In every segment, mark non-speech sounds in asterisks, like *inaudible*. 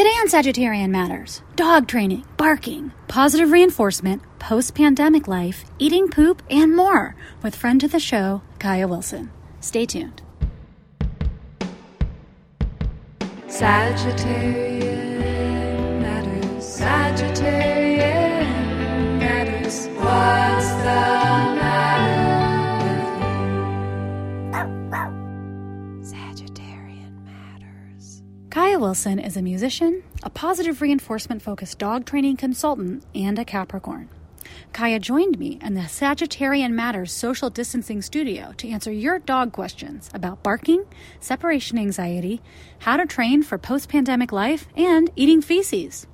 Today on Sagittarian Matters dog training, barking, positive reinforcement, post pandemic life, eating poop, and more with friend to the show, Kaya Wilson. Stay tuned. Sagittarian matters. Sagittarian matters. What's the Wilson is a musician, a positive reinforcement focused dog training consultant, and a Capricorn. Kaya joined me in the Sagittarian Matters social distancing studio to answer your dog questions about barking, separation anxiety, how to train for post pandemic life, and eating feces.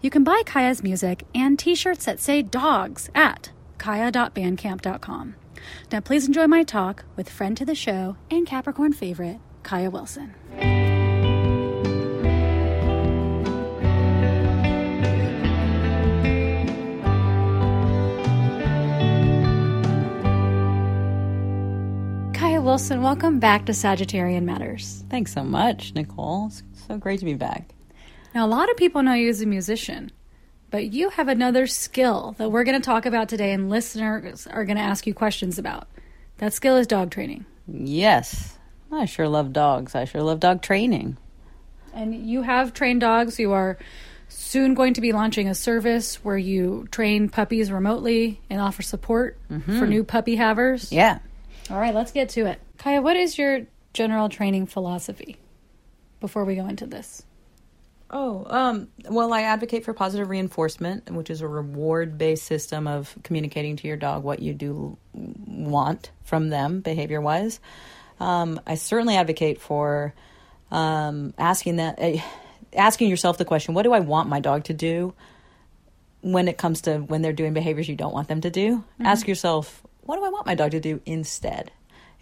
You can buy Kaya's music and t shirts that say dogs at kaya.bandcamp.com. Now, please enjoy my talk with friend to the show and Capricorn favorite, Kaya Wilson. Wilson, welcome back to Sagittarian Matters. Thanks so much, Nicole. It's so great to be back. Now, a lot of people know you as a musician, but you have another skill that we're going to talk about today, and listeners are going to ask you questions about. That skill is dog training. Yes, I sure love dogs. I sure love dog training. And you have trained dogs. You are soon going to be launching a service where you train puppies remotely and offer support mm-hmm. for new puppy havers. Yeah. All right, let's get to it. Kaya, what is your general training philosophy before we go into this? Oh, um, well, I advocate for positive reinforcement, which is a reward based system of communicating to your dog what you do want from them behavior wise. Um, I certainly advocate for um, asking that, uh, asking yourself the question, what do I want my dog to do when it comes to when they're doing behaviors you don't want them to do? Ask yourself, what do I want my dog to do instead?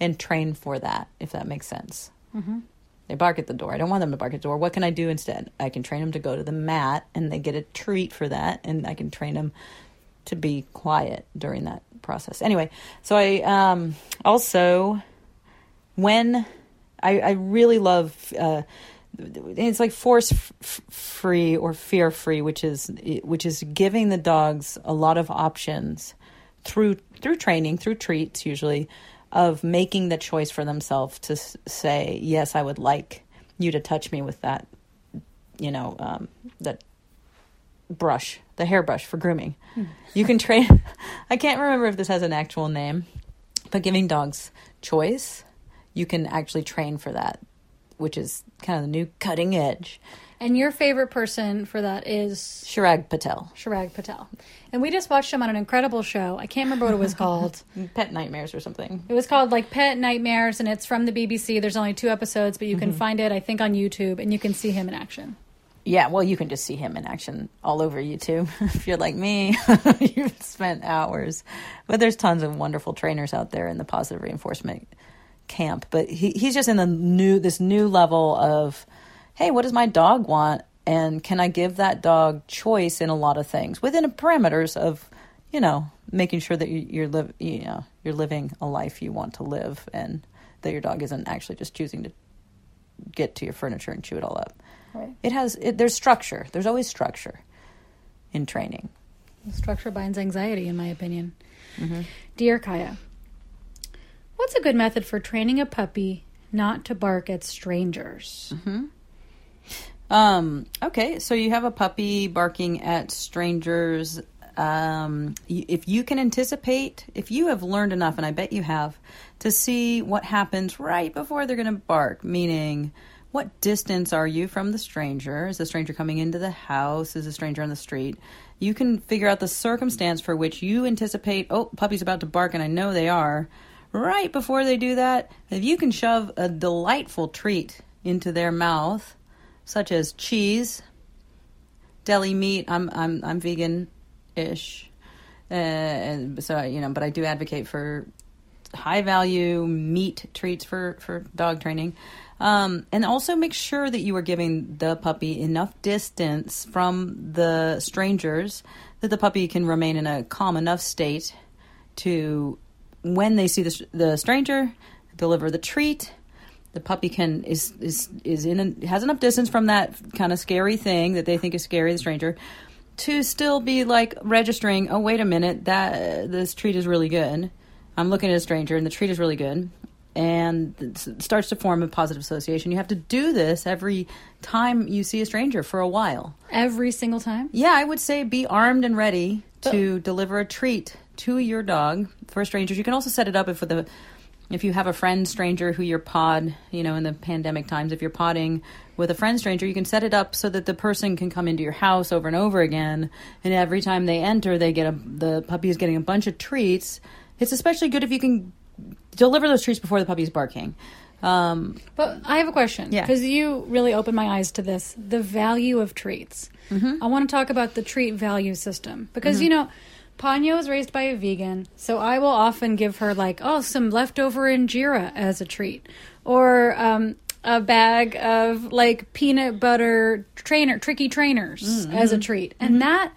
And train for that, if that makes sense. They bark at the door. I don't want them to bark at the door. What can I do instead? I can train them to go to the mat and they get a treat for that. And I can train them to be quiet during that process. Anyway, so I um, also, when I, I really love, uh, it's like force f- free or fear free, which is which is giving the dogs a lot of options through through training, through treats usually, of making the choice for themselves to s- say, yes, I would like you to touch me with that, you know, um, that brush, the hairbrush for grooming. You can train. *laughs* I can't remember if this has an actual name, but giving dogs choice, you can actually train for that, which is kind of the new cutting edge. And your favorite person for that is Chirag Patel, Chirag Patel. And we just watched him on an incredible show. I can't remember what it was *laughs* called. Pet Nightmares or something. It was called like Pet Nightmares, and it's from the BBC. There's only two episodes, but you can mm-hmm. find it, I think, on YouTube, and you can see him in action. Yeah, well, you can just see him in action all over YouTube. *laughs* if you're like me, *laughs* you've spent hours. But there's tons of wonderful trainers out there in the positive reinforcement camp. But he, he's just in the new this new level of, hey, what does my dog want, and can I give that dog choice in a lot of things within parameters of, you know, making sure that you, you're live, you know, you're living a life you want to live, and that your dog isn't actually just choosing to get to your furniture and chew it all up Right. it has it, there's structure there's always structure in training Structure binds anxiety, in my opinion. Mm-hmm. Dear Kaya, what's a good method for training a puppy not to bark at strangers? Mm-hmm. Um okay so you have a puppy barking at strangers. Um if you can anticipate if you have learned enough and i bet you have to see what happens right before they're going to bark meaning what distance are you from the stranger? Is the stranger coming into the house? Is the stranger on the street? You can figure out the circumstance for which you anticipate oh puppy's about to bark and i know they are. Right before they do that if you can shove a delightful treat into their mouth such as cheese deli meat i'm i'm i'm vegan ish uh, and so you know but i do advocate for high value meat treats for for dog training. Um, and also make sure that you are giving the puppy enough distance from the strangers that the puppy can remain in a calm enough state to when they see the, the stranger deliver the treat the puppy can is is is in has enough distance from that kind of scary thing that they think is scary, the stranger, to still be like registering. Oh, wait a minute, that this treat is really good. I'm looking at a stranger, and the treat is really good, and it starts to form a positive association. You have to do this every time you see a stranger for a while. Every single time? Yeah, I would say be armed and ready to deliver a treat to your dog for strangers. You can also set it up if with the if you have a friend stranger who you're pod, you know, in the pandemic times, if you're podding with a friend stranger, you can set it up so that the person can come into your house over and over again, and every time they enter, they get a the puppy is getting a bunch of treats. It's especially good if you can deliver those treats before the puppy's barking. Um, But I have a question. Yeah. Because you really opened my eyes to this the value of treats. Mm-hmm. I want to talk about the treat value system. Because, you know, Ponyo was raised by a vegan, so I will often give her, like, oh, some leftover injera as a treat. Or, um, a bag of like peanut butter trainer tricky trainers mm, as a mm-hmm. treat. And mm-hmm. that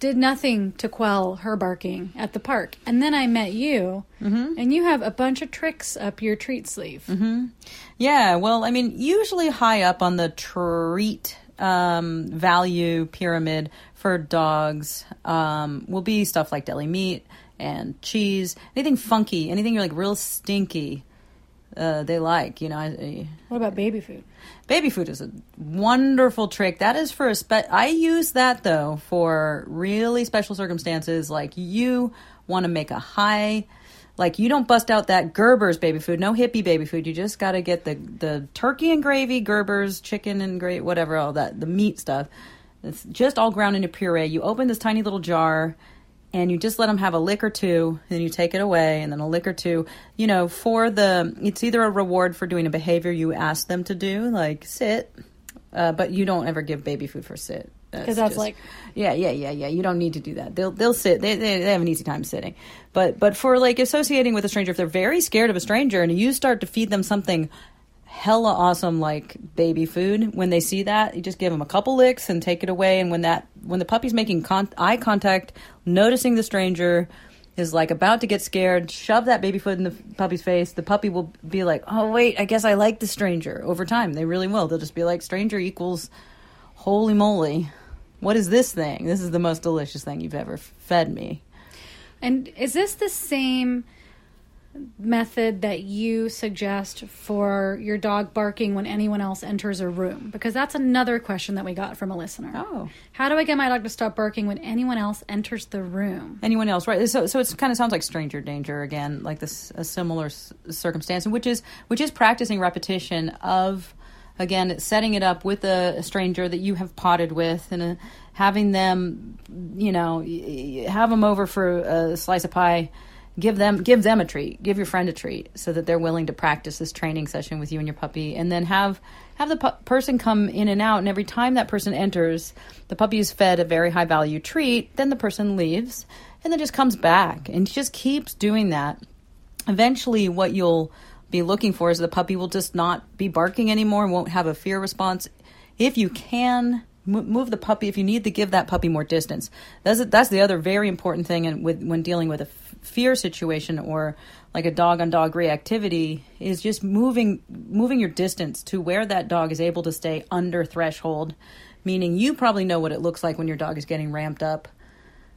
did nothing to quell her barking at the park. And then i met you mm-hmm. and you have a bunch of tricks up your treat sleeve. Yeah, well, I mean, usually high up on the treat um, value pyramid for dogs um, will be stuff like deli meat and cheese, anything funky, anything you're like real stinky. Uh, they like, you know. I, what about baby food Baby food is a wonderful trick. That is for a spe- I use that though for really special circumstances like you want to make a high like you don't bust out that Gerber's baby food, no hippie baby food. You just got to get the the turkey and gravy, Gerber's chicken and gravy, whatever all that the meat stuff. It's just all ground into puree. You open this tiny little jar and you just let them have a lick or two, and then you take it away, and then a lick or two. You know, for the it's either a reward for doing a behavior you ask them to do, like sit, uh, but you don't ever give baby food for sit. because that's like yeah, yeah, yeah, yeah. You don't need to do that. They'll they'll sit. They, they they have an easy time sitting. But but for like associating with a stranger, if they're very scared of a stranger, and you start to feed them something hella awesome like baby food, when they see that, you just give them a couple licks and take it away. And when that when the puppy's making con- eye contact, noticing the stranger is like about to get scared, shove that baby foot in the puppy's face. The puppy will be like, "Oh wait, I guess I like the stranger." Over time, they really will. They'll just be like, "Stranger equals holy moly." What is this thing? This is the most delicious thing you've ever fed me. And is this the same method that you suggest for your dog barking when anyone else enters a room? Because that's another question that we got from a listener. Oh. How do I get my dog to stop barking when anyone else enters the room? Anyone else, right? So, so it kind of sounds like stranger danger again, like this a similar s- circumstance, which is which is practicing repetition of again setting it up with a, a stranger that you have potted with and uh having them, you know, have them over for a slice of pie. Give them give them a treat. Give your friend a treat so that they're willing to practice this training session with you and your puppy, and then have have the pu- person come in and out. And every time that person enters, the puppy is fed a very high value treat. Then the person leaves, and then just comes back and just keeps doing that. Eventually, what you'll be looking for is the puppy will just not be barking anymore, and won't have a fear response. If you can move the puppy, if you need to give that puppy more distance, that's that's the other very important thing. And with when dealing with a fear situation or like a dog on dog reactivity, is just moving moving your distance to where that dog is able to stay under threshold. Meaning, you probably know what it looks like when your dog is getting ramped up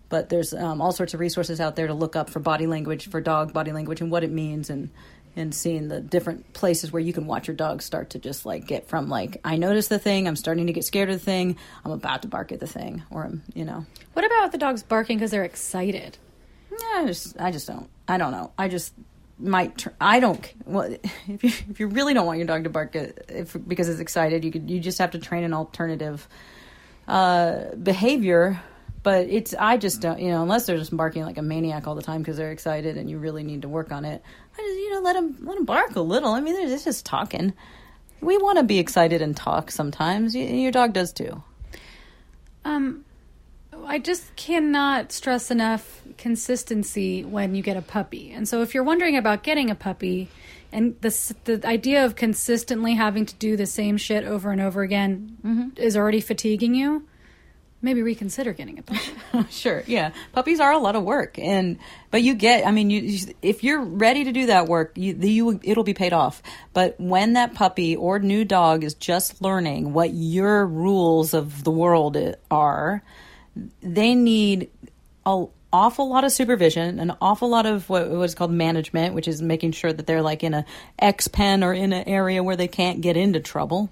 but there's um, all sorts of resources out there to look up for body language for dog body language and what it means and and seeing the different places where you can watch your dog start to just like get from like i notice the thing i'm starting to get scared of the thing i'm about to bark at the thing or i'm you know What about the dogs barking because they're excited? I just I just don't I don't know. I just might I don't well *laughs* if you if you really don't want your dog to bark at, if because it's excited you could you just have to train an alternative uh, behavior. But it's I just don't you know unless they're just barking like a maniac all the time because they're excited and you really need to work on it I just you know let them let them bark a little. I mean they're just talking. We want to be excited and talk sometimes. Your dog does too. Um, I just cannot stress enough consistency when you get a puppy. And so, if you're wondering about getting a puppy, and the the idea of consistently having to do the same shit over and over again mm-hmm. is already fatiguing you, maybe reconsider getting a puppy. *laughs* sure yeah puppies are a lot of work and but you get i mean you, you if you're ready to do that work you, you it'll be paid off but when that puppy or new dog is just learning what your rules of the world are they need an awful lot of supervision an awful lot of what what's called management which is making sure that they're like in a x pen or in an area where they can't get into trouble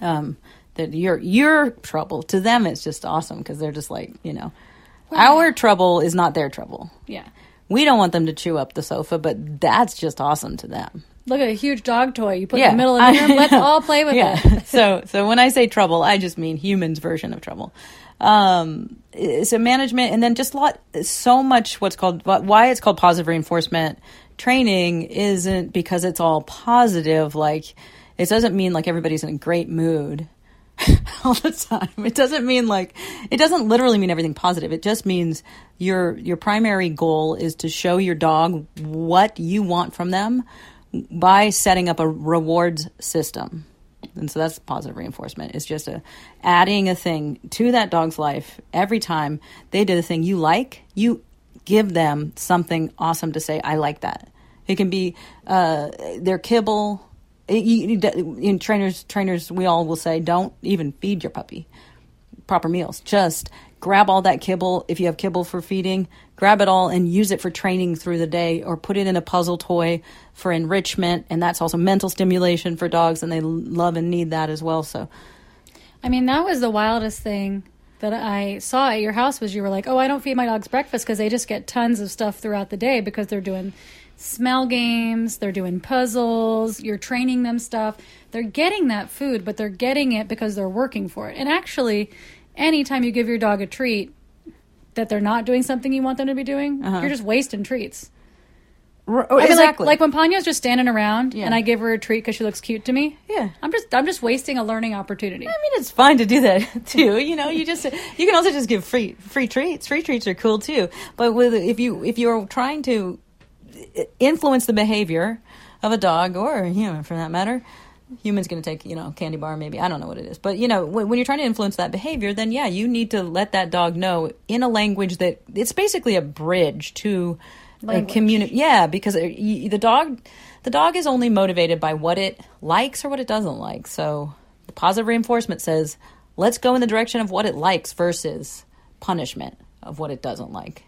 um, that your your trouble to them it's just awesome because they're just like you know our trouble is not their trouble yeah. we don't want them to chew up the sofa but that's just awesome to them Look at a huge dog toy you put Yeah. in the middle of the room. *laughs* Let's all play with yeah it. *laughs* so so when i say trouble i just mean humans version of trouble um so management and then just lot so much what's called why it's called positive reinforcement training isn't because it's all positive like it doesn't mean like everybody's in a great mood *laughs* all the time. It doesn't mean like it doesn't literally mean everything positive. It just means your your primary goal is to show your dog what you want from them by setting up a rewards system. And so that's positive reinforcement. It's just a adding a thing to that dog's life every time they did a thing you like, you give them something awesome to say, I like that. It can be uh, their kibble. In trainers, trainers, we all will say, don't even feed your puppy proper meals. Just grab all that kibble. If you have kibble for feeding, grab it all and use it for training through the day or put it in a puzzle toy for enrichment. And that's also mental stimulation for dogs, and they love and need that as well. So, I mean, that was the wildest thing that I saw at your house was you were like, "Oh, I don't feed my dogs breakfast because they just get tons of stuff throughout the day because they're doing smell games, they're doing puzzles, you're training them stuff. They're getting that food, but they're getting it because they're working for it. And actually, anytime you give your dog a treat that they're not doing something you want them to be doing, uh-huh. you're just wasting treats. oh, I mean, like, exactly. like when Ponyo's just standing around Yeah. and I give her a treat because she looks cute to me. Yeah. I'm just I'm just wasting a learning opportunity. I mean, it's fine to do that *laughs* too. You know, you just you can also just give free free treats. Free treats are cool too. But with if you if you're trying to influence the behavior of a dog or a human for that matter, human's going to take you know candy bar maybe I don't know what it is. But you know when, when you're trying to influence that behavior, then yeah, you need to let that dog know in a language that it's basically a bridge to a Language. community. Yeah, because uh, it, y the dog the dog is only motivated by what it likes or what it doesn't like. So the positive reinforcement says, let's go in the direction of what it likes versus punishment of what it doesn't like.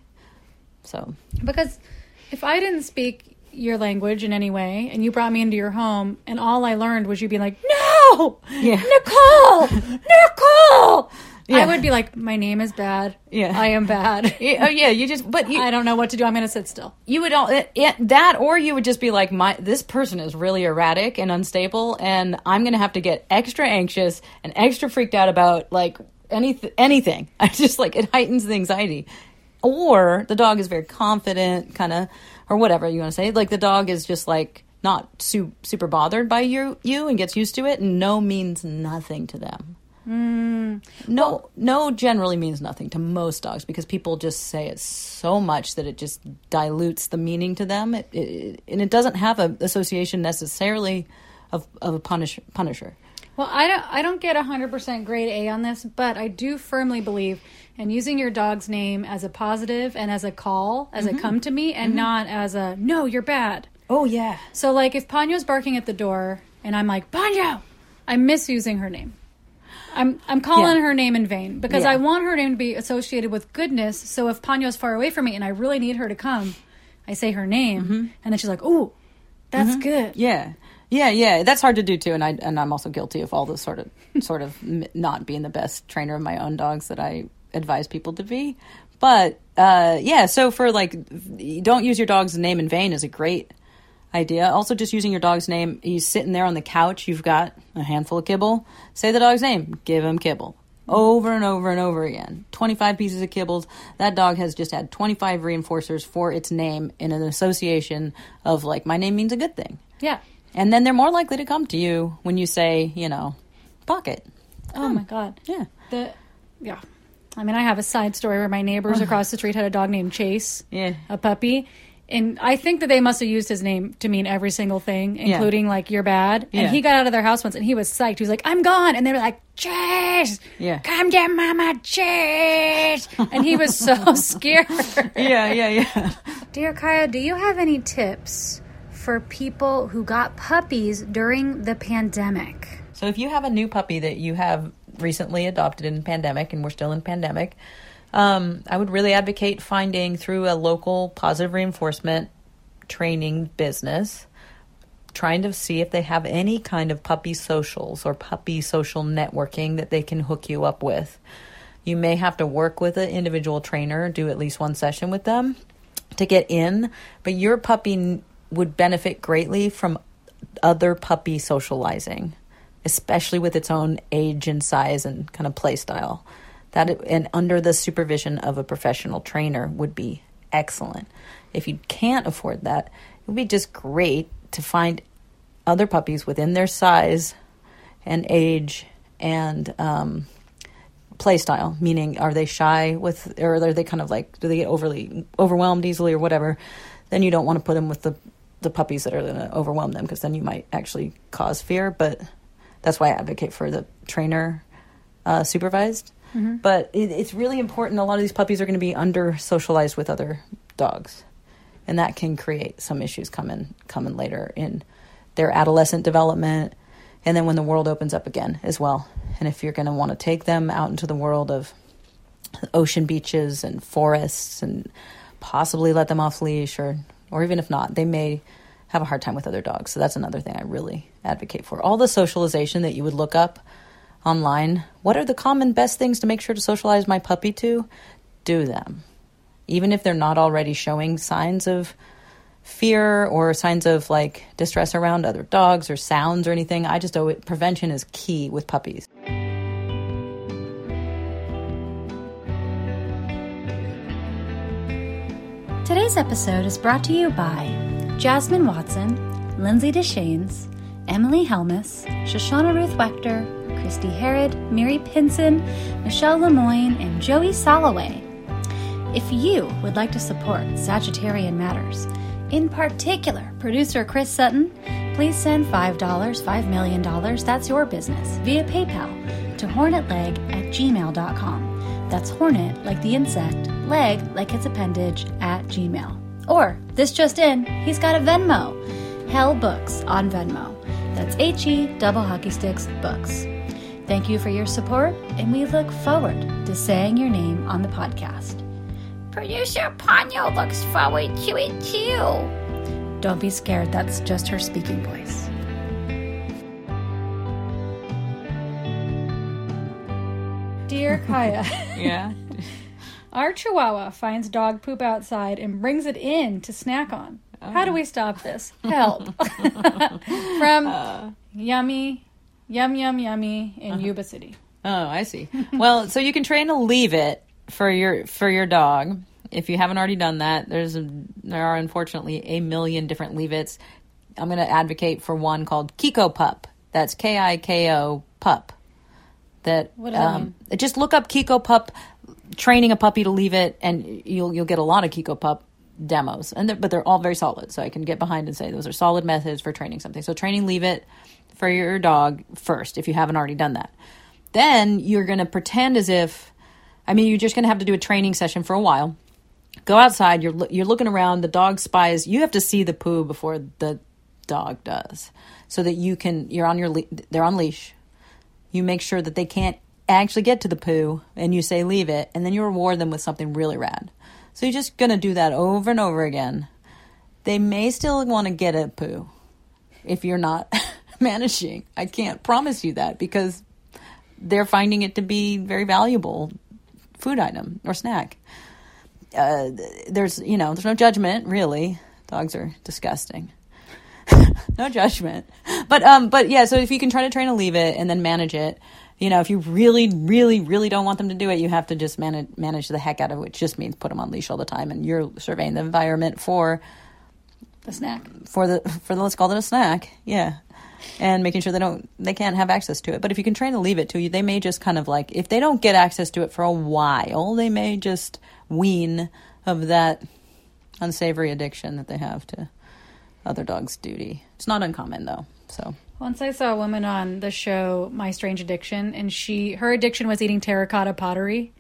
So, Because if I didn't speak your language in any way and you brought me into your home and all I learned was you being like, No! Yeah. Nicole! *laughs* Nicole! Yeah. I would be like, My name is bad. Yeah. I am bad. *laughs* yeah, oh yeah, you just, but you, I don't know what to do. I'm going to sit still. you would all eh, it, it, that, or you would just be like, my this person is really erratic and unstable, and I'm gonna have to get extra anxious and extra freaked out about like anything. Anything. *laughs* I just like it heightens the anxiety. Or the dog is very confident, kind of, or whatever you want to say. Like the dog is just like not su- super bothered by you, you, and gets used to it. And no means nothing to them. Hmm. No, no generally means nothing to most dogs because people just say it so much that it just dilutes the meaning to them, it, it, and it doesn't have an association necessarily of, of a punish, punisher. Well, I don't I don't get 100% grade A on this, but I do firmly believe in using your dog's name as a positive and as a call, as a mm-hmm. come to me and mm-hmm. not as a no, you're bad. Oh yeah, So like if Ponyo's barking at the door and I'm like, "Ponyo!" I'm misusing her name. I'm I'm calling Yeah. her name in vain because Yeah. I want her name to be associated with goodness. So if Ponyo's far away from me and I really need her to come, I say her name mm-hmm. and then she's like, "Ooh, that's good." yeah, yeah, yeah. That's hard to do too, and I and I'm also guilty of all the sort of *laughs* sort of not being the best trainer of my own dogs that I advise people to be. But uh, yeah, so for like, don't use your dog's name in vain is a great idea. Also, just using your dog's name. He's sitting there on the couch. You've got a handful of kibble. Say the dog's name. Give him kibble. Over and over and over again. 25 pieces of kibbles. That dog has just had 25 reinforcers for its name in an association of, like, my name means a good thing. Yeah. And then they're more likely to come to you when you say, you know, pocket. Oh hmm. my god. Yeah. The yeah. I mean, I have a side story where my neighbors oh. across the street had a dog named Chase. Yeah. a puppy and I think that they must have used his name to mean every single thing, Yeah. including like "you're bad." And Yeah. he got out of their house once, and he was psyched. He was like, "I'm gone," and they were like, "Chase, Yeah. come to Mama Chase," and he was so *laughs* scared. yeah, yeah, yeah. Dear Kaya, do you have any tips for people who got puppies during the pandemic? So if you have a new puppy that you have recently adopted in pandemic, and we're still in pandemic, um, I would really advocate finding through a local positive reinforcement training business, trying to see if they have any kind of puppy socials or puppy social networking that they can hook you up with. You may have to work with an individual trainer, do at least one session with them to get in, but your puppy would benefit greatly from other puppy socializing, especially with its own age and size and kind of play style. That it, and under the supervision of a professional trainer would be excellent. If you can't afford that, it would be just great to find other puppies within their size and age and um, play style meaning are they shy with or are they kind of like do they get overly overwhelmed easily or whatever then you don't want to put them with the the puppies that are going to overwhelm them because then you might actually cause fear but that's why i advocate for the trainer uh, supervised. But it, it's really important a lot of these puppies are going to be under socialized with other dogs and that can create some issues coming coming later in their adolescent development and then when the world opens up again as well. And if you're going to want to take them out into the world of ocean beaches and forests and possibly let them off leash or or even if not they may have a hard time with other dogs. So that's another thing i really advocate for. All the socialization that you would look up online what are the common best things to make sure to socialize my puppy to? Do them. Even if they're not already showing signs of fear or signs of like distress around other dogs or sounds or anything i just owe it prevention is key with puppies Today's episode is brought to you by Jasmine Watson, Lindsay Deshanes, Emily Helmus, Shoshana Ruth Wechter, Christy Herod, Mary Pinson, Michelle Lemoyne, and Joey Soloway. If you would like to support Sagittarian Matters, in particular producer Chris Sutton, please send $5, $5 million, that's your business, via PayPal to hornetleg at gmail.com. That's hornet like the insect, leg like its appendage at gmail. Or, this just in, he's got a Venmo. Hell Books on Venmo. That's H E double hockey sticks books. Thank you for your support, and we look forward to saying your name on the podcast. Producer Ponyo looks forward to it too. Don't be scared, that's just her speaking voice. Dear Kaya, yeah our Chihuahua finds dog poop outside and brings it in to snack on. How do we stop this? Help. *laughs* From Yummy, Yum Yum Yummy in Yuba City. Oh, I see. well, so you can train to leave it for your for your dog. If you haven't already done that, there's a, there are unfortunately a million different leave its. I'm going to advocate for one called Kiko Pup. That's K I K O Pup. That What does that um, just look up Kiko Pup training a puppy to leave it, and you'll you'll get a lot of Kiko Pup demos, and they're, but they're all very solid. So I can get behind and say those are solid methods for training something. So training leave it for your dog first if you haven't already done that. Then you're going to pretend as if, I mean, you're just going to have to do a training session for a while. Go outside. You're you're looking around. The dog spies. You have to see the poo before the dog does, so that you can. You're on your. They're on leash. You make sure that they can't actually get to the poo, and you say leave it, and then you reward them with something really rad. So you're just going to do that over and over again. They may still want to get a poo if you're not *laughs* managing. I can't promise you that because they're finding it to be very valuable food item or snack. Uh, there's you know there's no judgment really. Dogs are disgusting. *laughs* no judgment, but um, but yeah. So if you can try to train to leave it and then manage it, you know, if you really, really, really don't want them to do it, you have to just manage manage the heck out of it. Which just means put them on leash all the time, and you're surveying the environment for The snack. for the for the let's call it a snack, yeah, and making sure they don't they can't have access to it. But if you can train to leave it to you, they may just kind of like if they don't get access to it for a while, they may just wean of that unsavory addiction that they have to other dogs' duty. It's not uncommon though. So Once I saw a woman on the show My Strange Addiction, and she her addiction was eating terracotta pottery,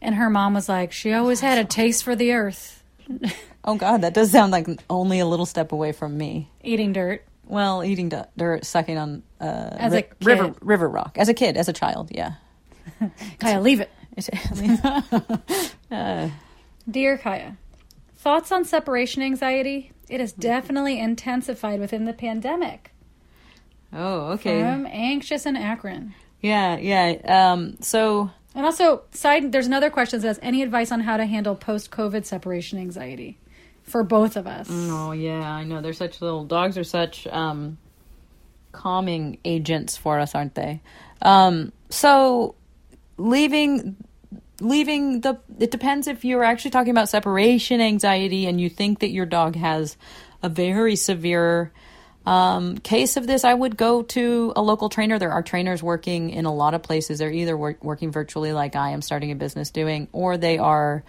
and her mom was like, she always had a taste for the earth, *laughs* oh god, that does sound like only a little step away from me. eating dirt. Well, eating d- dirt, sucking on uh, As a river kid. river rock as a kid, as a child. Yeah. *laughs* Kaya, leave it. *laughs* uh, Dear Kaya, thoughts on separation anxiety? It has definitely intensified within the pandemic. Oh, okay. From anxious and Akron. Yeah, yeah. Um, so And also, side there's another question that says any advice on how to handle post COVID separation anxiety for both of us? Oh yeah, I know. They're such little dogs are such um calming agents for us, aren't they? Um so leaving leaving the it depends if you're actually talking about separation anxiety and you think that your dog has a very severe um, case of this, I would go to a local trainer. There are trainers working in a lot of places. They're either work, working virtually, like I am starting a business doing, or they are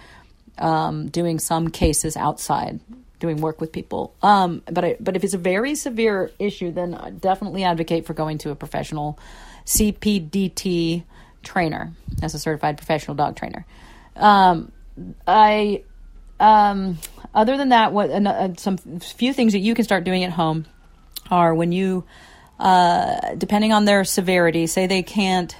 um, doing some cases outside, doing work with people. Um, but I, but if it's a very severe issue, then I definitely advocate for going to a professional CPDT trainer as a certified professional dog trainer. Um, I um, other than that, what uh, some few things that you can start doing at home are when you, uh, depending on their severity, say they can't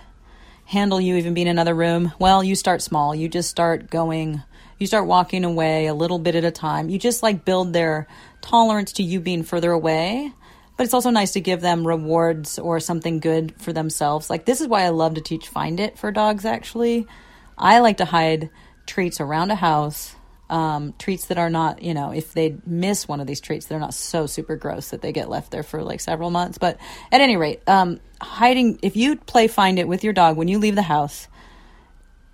handle you even being in another room. Well, you start small. You just start going. You start walking away a little bit at a time. You just like build their tolerance to you being further away. But it's also nice to give them rewards or something good for themselves. Like this is why I love to teach find it for dogs. Actually, I like to hide treats around a house um, treats that are not, you know, if they miss one of these treats, they're not so super gross that they get left there for like several months. But at any rate, um, hiding, if you play find it with your dog when you leave the house,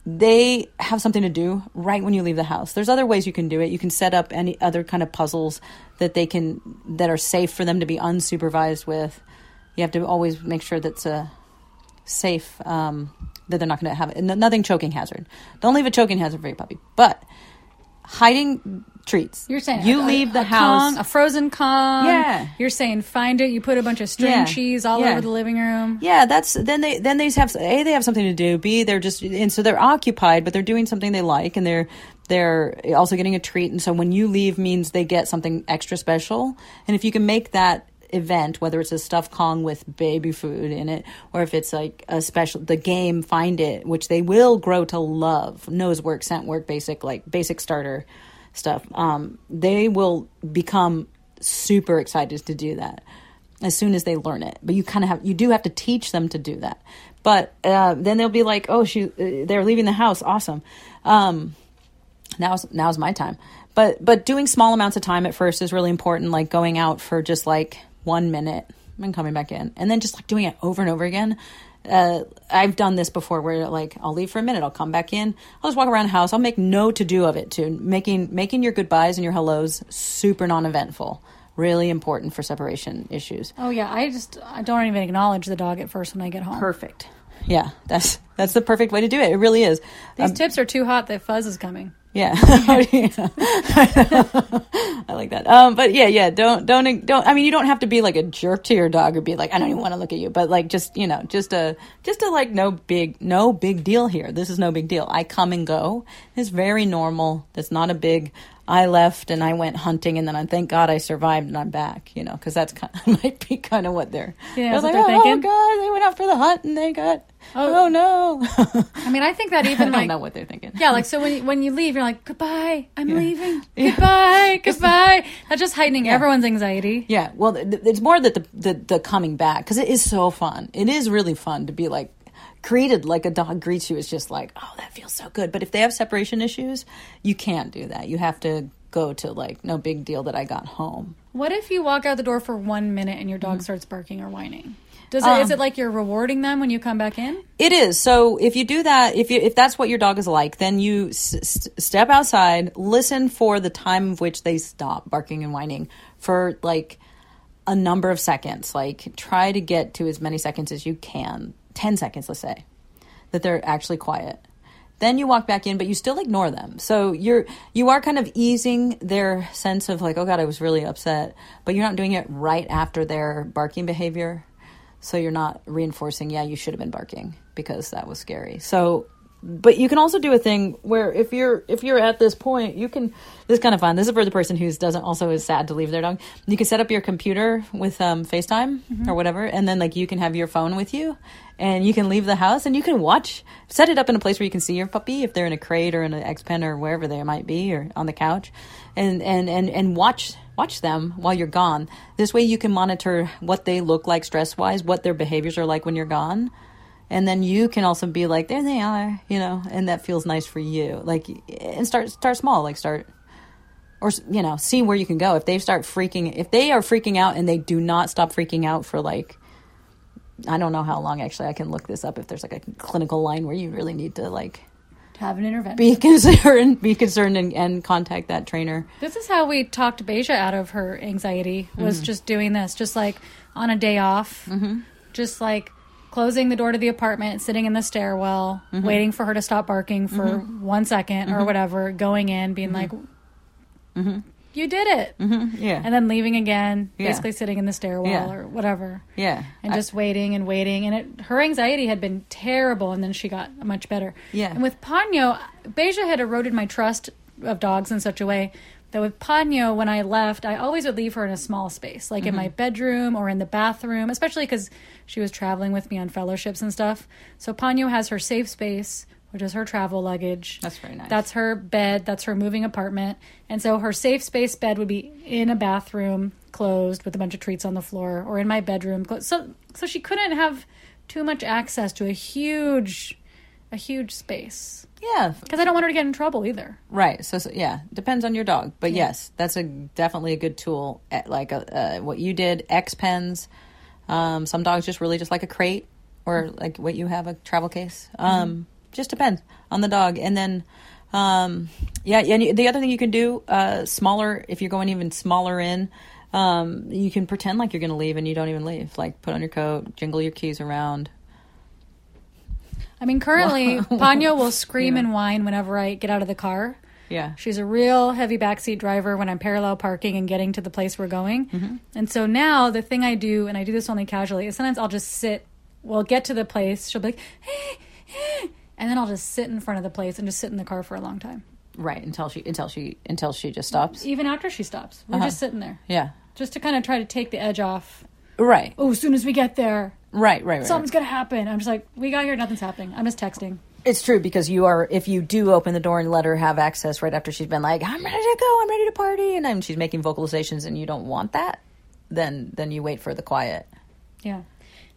they have something to do right when you leave the house. There's other ways you can do it. You can set up any other kind of puzzles that they can, that are safe for them to be unsupervised with. You have to always make sure that's a safe, um, that they're not going to have it. Nothing choking hazard. Don't leave a choking hazard for your puppy. But hiding treats. You're saying you a- leave a- the a house. Kong, a frozen Kong. Yeah. You're saying find it. You put a bunch of string Yeah. cheese all Yeah. over the living room. yeah, that's then they then they have a they have something to do. B they're just and so they're occupied, but they're doing something they like, and they're they're also getting a treat. And so when you leave means they get something extra special. And if you can make that event, whether it's a stuffed Kong with baby food in it, or if it's like a special the game Find It, which they will grow to love, nose work, scent work, basic like basic starter stuff. Um, they will become super excited to do that as soon as they learn it. But you kind of have you do have to teach them to do that. But uh, then they'll be like, "Oh, she uh, they're leaving the house. Awesome." Um, now's now's my time. But but doing small amounts of time at first is really important. Like going out for just like one minute and coming back in, and then just like doing it over and over again. Uh, I've done this before where like I'll leave for a minute, I'll come back in, I'll just walk around the house, I'll make no to do of it too. Making making your goodbyes and your hellos super non eventful. Really important for separation issues. Oh yeah, I just I don't even acknowledge the dog at first when I get home. Perfect. Yeah, that's that's the perfect way to do it. It really is. These tips are too hot that Fuzz is coming. *laughs* *laughs* Yeah, I like that. Um, but yeah, yeah. Don't don't don't. I mean, you don't have to be like a jerk to your dog or be like, I don't even want to look at you. But like, just you know, just a just a like, no big no big deal here. This is no big deal. I come and go. It's very normal. That's not a big. I left and I went hunting and then I thank God I survived and I'm back. You know, because that's kind of, *laughs* might be kind of what they're. Yeah, they're like, they're oh, thinking." God, they went out for the hunt and they got. Oh. Oh, no. *laughs* I mean, I think that *laughs* even I don't know what they're thinking. yeah, like so when you, when you leave, you're like goodbye, I'm leaving, *laughs* goodbye, goodbye. That's just heightening everyone's anxiety. Yeah, well, th- th- it's more that the the, the coming back because it is so fun. It is really fun to be like created like a dog greets you. It's just like, oh, that feels so good. But if they have separation issues, you can't do that. You have to go to like, no big deal that I got home. What if you walk out the door for one minute and your dog mm. starts barking or whining? Does it, Um, is it like you're rewarding them when you come back in? It is. So if you do that, if you if that's what your dog is like, then you s- step outside, listen for the time of which they stop barking and whining for like a number of seconds. Like try to get to as many seconds as you can. 10 seconds, let's say. That they're actually quiet. Then you walk back in, but you still ignore them. So you're you are kind of easing their sense of like, oh god, I was really upset, but you're not doing it right after their barking behavior. So you're not reinforcing, yeah, you should have been barking because that was scary. So but you can also do a thing where if you're if you're at this point you can this is kind of fun. This is for the person who doesn't also is sad to leave their dog. You can set up your computer with um, facetime or whatever and then like you can have your phone with you and you can leave the house and you can watch set it up in a place where you can see your puppy if they're in a crate or in an x pen or wherever they might be or on the couch and and and, and watch watch them while you're gone. This way you can monitor what they look like stress wise what their behaviors are like when you're gone. And then you can also be like there they are you know and that feels nice for you. Like and start start small like start or you know see where you can go. If they start freaking if they are freaking out and they do not stop freaking out for like i don't know how long actually i can look this up if there's like a clinical line where you really need to like To have an intervention. be concerned be concerned and, and contact that trainer This is how we talked Beija out of her anxiety was Mm-hmm. just doing this, just like on a day off, mm-hmm. just like closing the door to the apartment, sitting in the stairwell, Mm-hmm. waiting for her to stop barking for mm-hmm. one second or mm-hmm. whatever, going in, being like, "You did it," Mm-hmm. yeah and then leaving again, Yeah. basically sitting in the stairwell Yeah. or whatever. yeah and I- just waiting and waiting and it her anxiety had been terrible and then she got much better Yeah. and with Ponyo Beija had eroded my trust of dogs in such a way that with Ponyo when I left I always would leave her in a small space like in my Mm-hmm. bedroom or in the bathroom especially because she was traveling with me on fellowships and stuff so Ponyo has her safe space which is her travel luggage That's very nice. that's her bed that's her moving apartment and so her safe space bed would be in a bathroom closed with a bunch of treats on the floor or in my bedroom so so she couldn't have too much access to a huge a huge space yeah because i don't want her to get in trouble either Right. So, so yeah, depends on your dog, but yes, that's a definitely a good tool. At, like uh uh, what you did, X pens. Um, some dogs just really just like a crate or like what you have a travel case. Um, Just depends on the dog, and then. Um, yeah, and The other thing you can do, uh, smaller, if you're going even smaller in, um, you can pretend like you're going to leave and you don't even leave. Like put on your coat, jingle your keys around. i mean currently *laughs* Ponyo will scream Yeah. and whine whenever i get out of the car Yeah. She's a real heavy backseat driver when I'm parallel parking and getting to the place we're going. Mm-hmm. And so now the thing I do, and I do this only casually, is sometimes I'll just sit. We'll get to the place. She'll be like, hey, hey, and then I'll just sit in front of the place and just sit in the car for a long time, Right until she until she until she just stops. even after she stops. We're Uh-huh. just sitting there, Yeah. just to kind of try to take the edge off. Right. Oh, as soon as we get there, Right. Right. Right. something's gonna happen. I'm just like, we got here, nothing's happening. I'm just texting. It's true because you are if you do open the door and let her have access right after she's been like I'm ready to go I'm ready to party and then she's making vocalizations and you don't want that then then you wait for the quiet Yeah.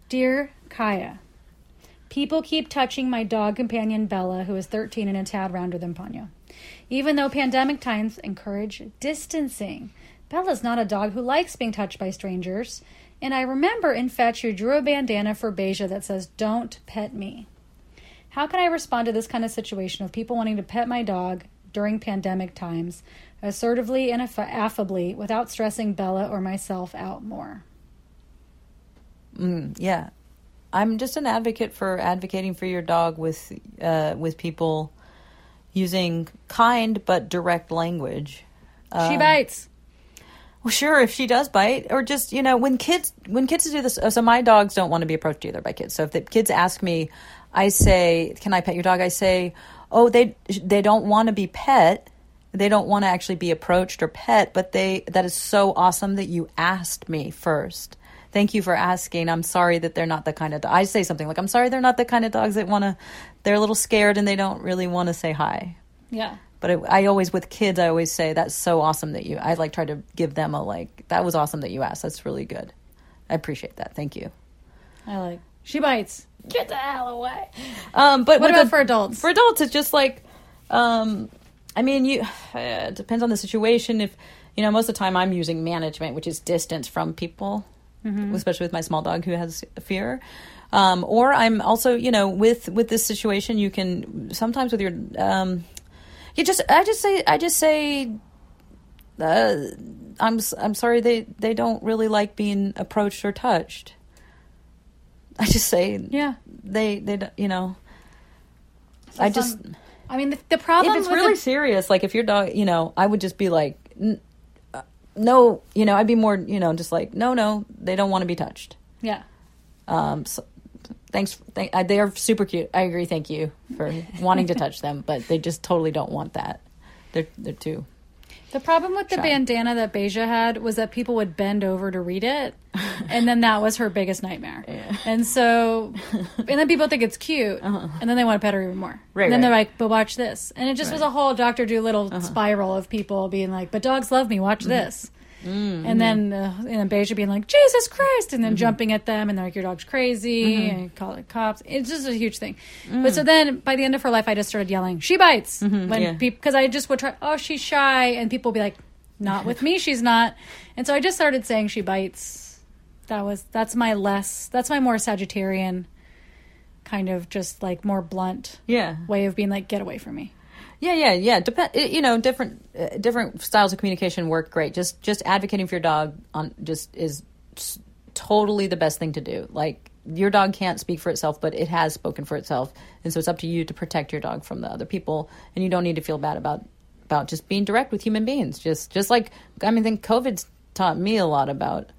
Dear Kaya, people keep touching my dog companion Bella, who is 13 and a tad rounder than Ponyo. Even though pandemic times encourage distancing, Bella's not a dog who likes being touched by strangers. And I remember in Fetch you drew a bandana for Beija that says, Don't pet me. How can I respond to this kind of situation of people wanting to pet my dog during pandemic times assertively and aff- affably without stressing Bella or myself out more? mm, yeah I'm just an advocate for advocating for your dog with uh, with people using kind but direct language she bites. Well, sure, if she does bite, or just you know, when kids when kids do this. So my dogs don't want to be approached either by kids. So if the kids ask me, I say, "Can I pet your dog?" I say, "Oh, they they don't want to be pet. They don't want to actually be approached or pet. But they that is so awesome that you asked me first. Thank you for asking. I'm sorry that they're not the kind of. I say something like, "I'm sorry they're not the kind of dogs that want to. They're a little scared and they don't really want to say hi." Yeah. But I, I always, with kids, I always say that's so awesome that you. I like try to give them a like. That was awesome that you asked. That's really good. I appreciate that. Thank you. I like. She bites. Get the hell away. Um, but What about for adults? For adults, it's just like, um, I mean, you. Uh, *sighs* it depends on the situation. If you know, most of the time, I'm using management, which is distance from people, especially with my small dog who has fear. Um, or I'm also, you know, with with this situation, you can sometimes with your, um, you just, I just say, I just say, uh, I'm I'm sorry they they don't really like being approached or touched. *laughs* I just say, Yeah. they they don't- you know I just I mean, the, the problem if it's really the- serious, like if your dog, you know, I would just be like, no, you know, I'd be more, you know, just like, no, no, they don't want to be touched. yeah. Um, so, thanks. Th- uh, they are super cute. I agree. Thank you for wanting to touch them, but they just totally don't want that. They're they're too. The problem with the bandana that Beija had was that people would bend over to read it, and then that was her biggest nightmare. And so, and then people think it's cute, and then they want to pet her even more. Uh-huh. Right, And then right. they're like, "But watch this," and it just was a whole Doctor Dolittle Uh-huh. spiral of people being like, "But dogs love me. Watch Mm-hmm. this." And then, uh, and then Beija being like, "Jesus Christ!" and then Mm-hmm. jumping at them, and they're like, "Your dog's crazy," and call it cops. It's just a huge thing. Mm. But so then, by the end of her life, I just started yelling, "She bites!" when Mm-hmm. yeah. people because I just would try. Oh, she's shy, and people would be like, "Not with me, she's not." And so I just started saying she bites. That was that's my less that's my more Sagittarian kind of just like more blunt Yeah. way of being like, "Get away from me." Yeah, yeah, yeah. Depend. You know, different uh, different styles of communication work great. Just just advocating for your dog on just is totally the best thing to do. Like your dog can't speak for itself, but it has spoken for itself, and so it's up to you to protect your dog from the other people. And you don't need to feel bad about about just being direct with human beings. Just just like I mean, I think COVID's taught me a lot about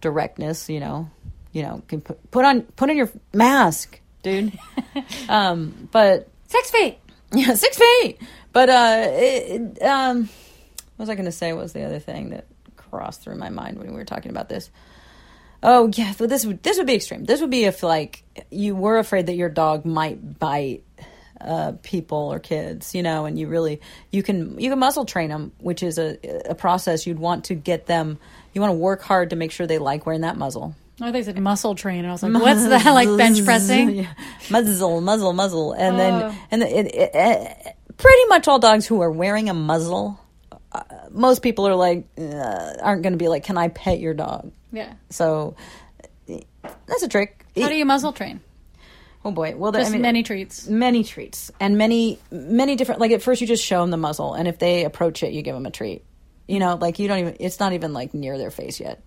directness. You know, you know, can put, put on put on your mask, dude. *laughs* um, but Six feet. Yeah, six feet. But uh, it, um, what was I going to say? What was the other thing that crossed through my mind when we were talking about this? Oh yeah, so this would this would be extreme. This would be if like you were afraid that your dog might bite uh, people or kids, you know, and you really you can you can muzzle train them, which is a a process you'd want to get them. You want to work hard to make sure they like wearing that muzzle. I think said muscle train, and I was like, "What's *laughs* that? Like bench pressing?" *laughs* Yeah. muzzle, muzzle, muzzle, and Oh. then and it, it, it, pretty much all dogs who are wearing a muzzle, uh, most people are like uh, aren't going to be like, "Can I pet your dog?" Yeah. So that's a trick. How do you muzzle train? oh boy, well, Just I mean, many treats. many treats and many many different. Like at first, you just show them the muzzle, and if they approach it, you give them a treat. You know, like you don't even. It's not even like near their face yet.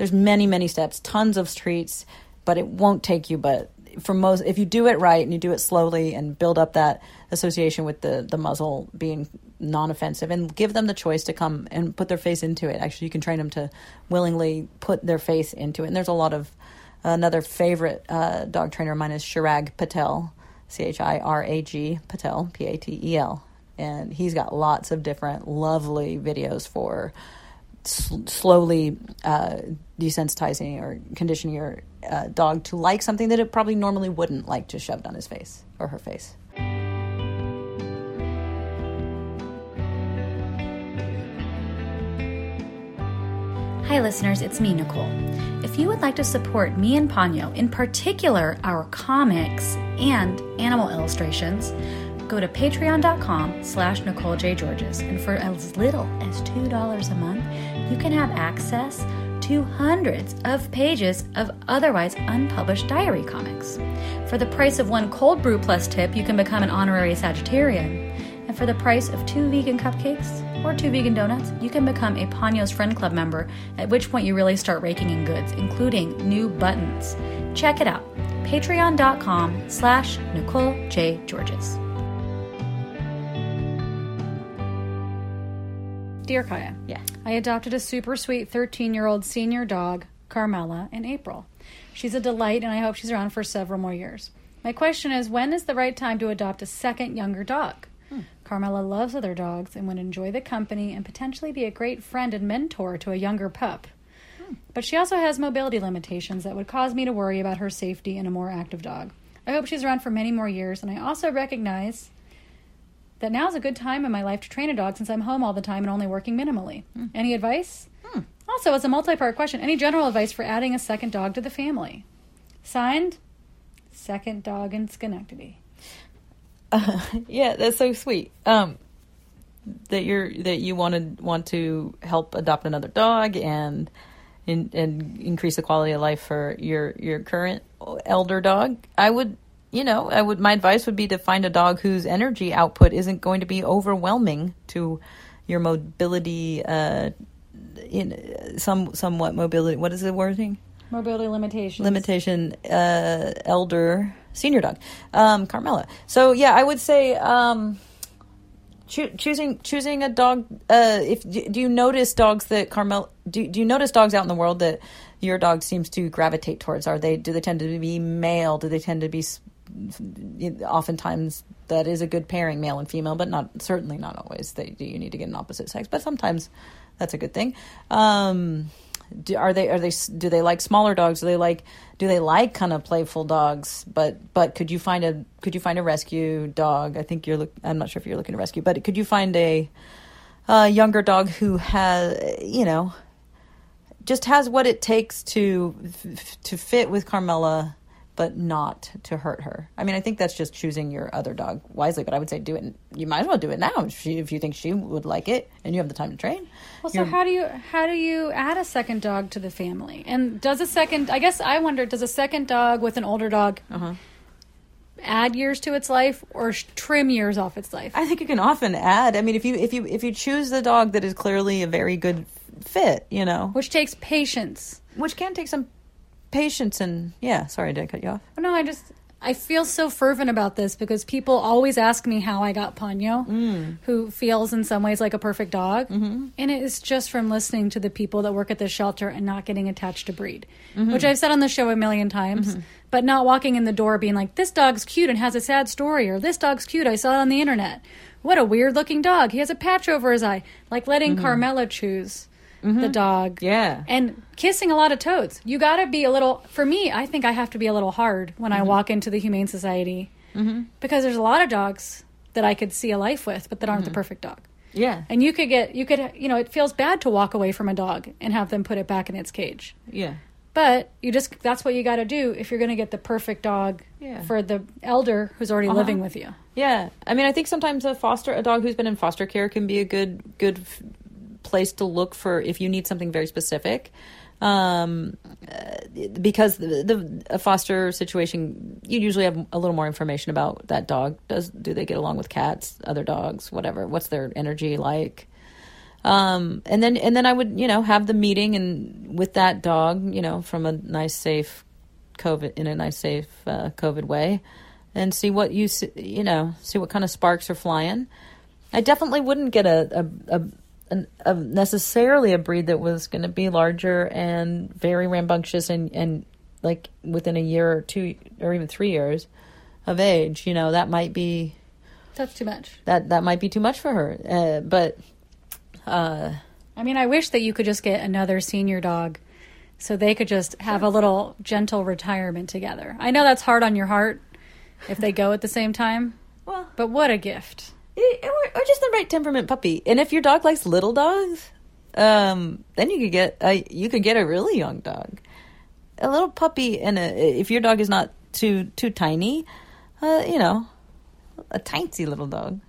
There's many many steps, tons of streets but it won't take you. But for most, if you do it right and you do it slowly and build up that association with the the muzzle being non-offensive and give them the choice to come and put their face into it. Actually, you can train them to willingly put their face into it. And there's a lot of another favorite uh, dog trainer of mine is Chirag Patel, C H I R A G Patel, P A T E L, and he's got lots of different lovely videos for slowly uh, desensitizing or conditioning your uh, dog to like something that it probably normally wouldn't like to shoved on his face or her face. Hi, listeners, it's me, Nicole. If you would like to support me and Ponyo, in particular our comics and animal illustrations, go to patreon.com slash Nicole J. Georges. And for as little as $2 a month, you can have access to hundreds of pages of otherwise unpublished diary comics. For the price of one cold brew plus tip, you can become an honorary Sagittarian. And for the price of two vegan cupcakes or two vegan donuts, you can become a Ponyo's Friend Club member, at which point you really start raking in goods, including new buttons. Check it out. Patreon.com slash Nicole J. Georges. Dear Kaya, Yeah. I adopted a super sweet 13 year old senior dog, Carmela, in April. She's a delight, and I hope she's around for several more years. My question is when is the right time to adopt a second younger dog? Hmm. Carmela loves other dogs and would enjoy the company and potentially be a great friend and mentor to a younger pup. Hmm. But she also has mobility limitations that would cause me to worry about her safety in a more active dog. I hope she's around for many more years, and I also recognize that now is a good time in my life to train a dog since I'm home all the time and only working minimally. Any advice? Also, it's a multi part question. Any general advice for adding a second dog to the family? Signed, Second Dog in Schenectady. *laughs* yeah, that's so sweet. Um, that you're that you wanted want to help adopt another dog and in, and increase the quality of life for your your current elder dog. I would, you know, I would. My advice would be to find a dog whose energy output isn't going to be overwhelming to your mobility. Uh, in some somewhat mobility. What is the wording? Mobility limitations. limitation uh, elder senior dog, um, Carmela. So yeah, I would say um, choo- choosing choosing a dog. Uh, if do you notice dogs that Carmel? Do do you notice dogs out in the world that your dog seems to gravitate towards? Are they do they tend to be male? Do they tend to be oftentimes that is a good pairing, male and female, but not certainly not always. Do you need to get an opposite sex, but sometimes that's a good thing. Um, do, are they are they do they like smaller dogs? Do they like do they like kind of playful dogs? But but could you find a could you find a rescue dog? I think you're look. I'm not sure if you're looking to rescue, but could you find a, a younger dog who has you know just has what it takes to to fit with Carmela, but not to hurt her. I mean, I think that's just choosing your other dog wisely. But I would say do it. You might as well do it now if, she, if you think she would like it and you have the time to train. Well, so how do you how do you add a second dog to the family? And does a second? I guess I wonder, does a second dog with an older dog Uh-huh. add years to its life or trim years off its life? I think you can often add. I mean, if you if you if you choose the dog that is clearly a very good fit, you know, Which takes patience. which can take some patience and yeah. Sorry, did I cut you off? Oh, no, I just I feel so fervent about this because people always ask me how I got Ponyo, Mm. who feels in some ways like a perfect dog, mm-hmm. and it is just from listening to the people that work at the shelter and not getting attached to breed, Mm-hmm. which I've said on the show a million times. But not walking in the door being like, "This dog's cute and has a sad story," or "This dog's cute, I saw it on the internet." What a weird looking dog. He has a patch over his eye. Like letting Carmela choose the dog Mm-hmm. Yeah. and kissing a lot of toads. You got to be a little. For me, I think I have to be a little hard when Mm-hmm. I walk into the Humane Society because there's a lot of dogs that I could see a life with, but that aren't Mm-hmm. the perfect dog. Yeah. And you could get, you could, you know, it feels bad to walk away from a dog and have them put it back in its cage. Yeah. But you just, that's what you got to do if you're going to get the perfect dog Yeah. for the elder who's already Uh-huh. living with you. Yeah, I mean, I think sometimes a foster a dog who's been in foster care can be a good good place to look for if you need something very specific. Um, uh, because the, the foster situation, you usually have a little more information about that dog. Does do they get along with cats, other dogs, whatever? What's their energy like? Um, and then and then I would you know have the meeting and with that dog, you know, from a nice safe COVID in a nice safe uh, COVID way, and see what you s- you know see what kind of sparks are flying. I definitely wouldn't get a a, a, an, a necessarily a breed that was going to be larger and very rambunctious and and like within a year or two or even three years of age. You know that might be That's too much. that that might be too much for her. Uh, but uh, I mean, I wish that you could just get another senior dog so they could just have a little gentle retirement together. I know that's hard on your heart if they go at the same time, well, but what a gift. Or, or just the right temperament puppy. And if your dog likes little dogs, um, then you could get a you could get a really young dog, a little puppy, and a, if your dog is not too too tiny, uh, you know, a tiny little dog.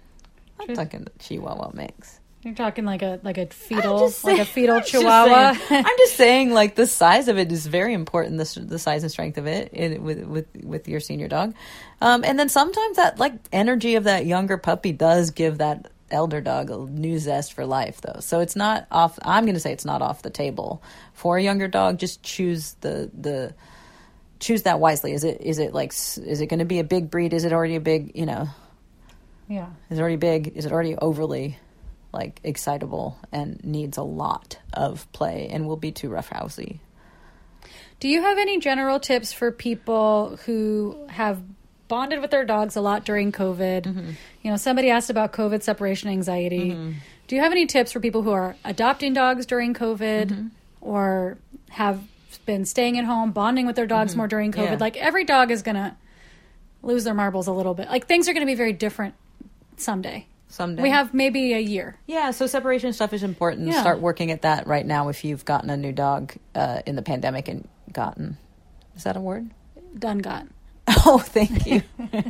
I'm Just- talking Chihuahua mix. You're talking like a like a fetal, just like a fetal I'm just chihuahua. saying- *laughs* I'm just saying, like the size of it is very important. The the size and strength of it in, with with with your senior dog, um, and then sometimes that like energy of that younger puppy does give that elder dog a new zest for life, though. So it's not off. I'm going to say it's not off the table for a younger dog. Just choose the the choose that wisely. Is it is it like is it going to be a big breed? Is it already a big you know? yeah. Is it already big? Is it already overly like excitable and needs a lot of play and will be too roughhousey? Do you have any general tips for people who have bonded with their dogs a lot during COVID? Mm-hmm. You know, somebody asked about COVID separation anxiety. Do you have any tips for people who are adopting dogs during COVID Mm-hmm. or have been staying at home, bonding with their dogs more during COVID? Mm-hmm. Yeah. Like every dog is going to lose their marbles a little bit. Like things are going to be very different someday. Someday We have maybe a year. yeah. So separation stuff is important. Yeah. Start working at that right now. If you've gotten a new dog uh, in the pandemic and gotten, is that a word? Done got. *laughs* Oh, thank you.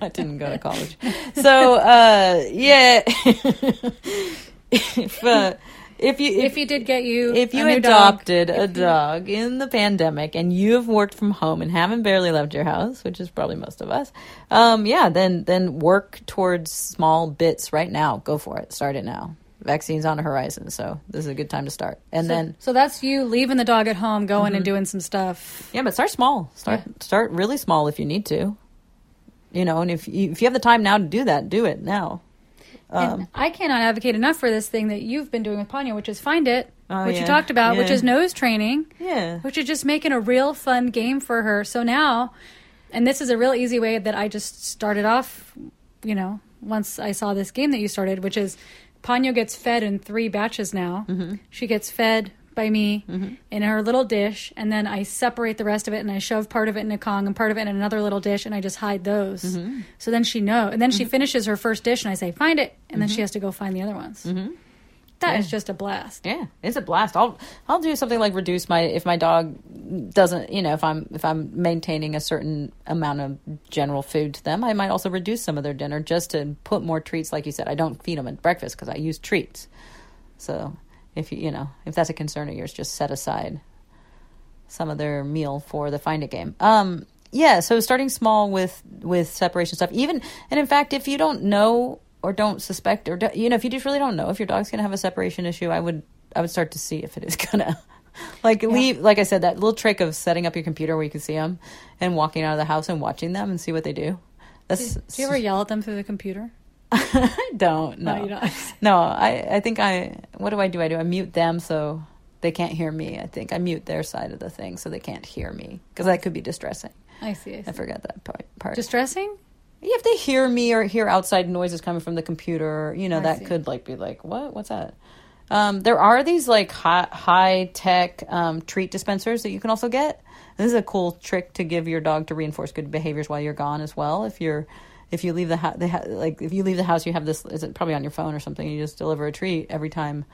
I didn't go to college. So, uh, yeah. *laughs* if, uh, if you, If you did get you if you adopted dog, a dog in the pandemic and you have worked from home and haven't barely left your house, which is probably most of us, um, yeah, then then work towards small bits right now. Go for it. Start it now. Vaccines on the horizon, so this is a good time to start. And so, then so that's you leaving the dog at home, going Mm-hmm. and doing some stuff. yeah, but start small. Start Yeah. start really small if you need to. you know, and if you, if you have the time now to do that, do it now. And I cannot advocate enough for this thing that you've been doing with Ponyo, which is find it, Oh, which you talked about, which is nose training. Yeah. which is just making a real fun game for her. So now, and this is a real easy way that I just started off, you know, once I saw this game that you started, which is Ponyo gets fed in three batches now. Mm-hmm. She gets fed by me mm-hmm. in her little dish, and then I separate the rest of it and I shove part of it in a Kong and part of it in another little dish, and I just hide those. Mm-hmm. So then she know, and then she mm-hmm. finishes her first dish, and I say, "Find it," and then she has to go find the other ones. That is just a blast. Yeah, it's a blast. I'll I'll do something like reduce my if my dog doesn't you know if I'm if I'm maintaining a certain amount of general food to them, I might also reduce some of their dinner just to put more treats. Like you said, I don't feed them at breakfast because I use treats. So if you you know if that's a concern of yours, just set aside some of their meal for the find it game. Um, yeah, so starting small with with separation stuff. Even and in fact, if you don't know or don't suspect or do, you know if you just really don't know if your dog's going to have a separation issue, I would I would start to see if it is gonna. *laughs* Like leave, like I said, that little trick of setting up your computer where you can see them, and walking out of the house and watching them and see what they do. That's Do you ever yell at them through the computer? I *laughs* don't no No, you don't. *laughs* no I I think I what do I do I do I mute them so they can't hear me I think I mute their side of the thing so they can't hear me because that could be distressing I see. I see. I forgot that part part Distressing? yeah, if they hear me or hear outside noises coming from the computer you know I that see. could like be like what what's that um, there are these like high, high tech um, treat dispensers that you can also get. This is a cool trick to give your dog to reinforce good behaviors while you're gone as well. If you're if you leave the house, ha- like if you leave the house, you have this. Is it probably on your phone or something? You just deliver a treat every time.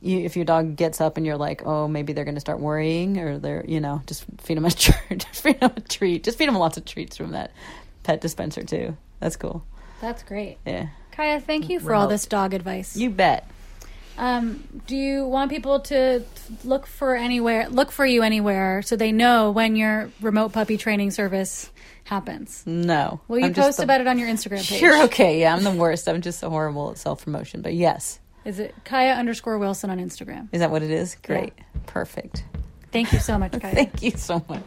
You, if your dog gets up and you're like, oh, maybe they're going to start worrying, or they're, you know, just feed them *laughs* a treat. just feed them a treat. Just feed them lots of treats from that pet dispenser too. That's cool. That's great. Yeah, Kaya, thank you for all this dog advice. you bet. Um, do you want people to look for anywhere, look for you anywhere, so they know when your remote puppy training service happens? No. Will you I'm post the- about it on your Instagram page? Sure, okay. Yeah, I'm the worst. I'm just so horrible at self promotion. But yes. Is it Kaya underscore Wilson on Instagram? Is that what it is? Great. Perfect. Thank you so much, *laughs* Kaya. Thank you so much.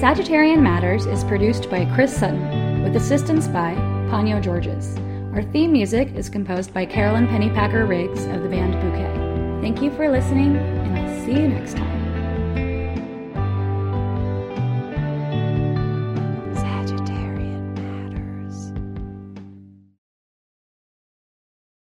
Sagittarian Matters is produced by Chris Sutton, with assistance by Ponyo Georges. Our theme music is composed by Carolyn Pennypacker Riggs of the band Bouquet. Thank you for listening, see you next time.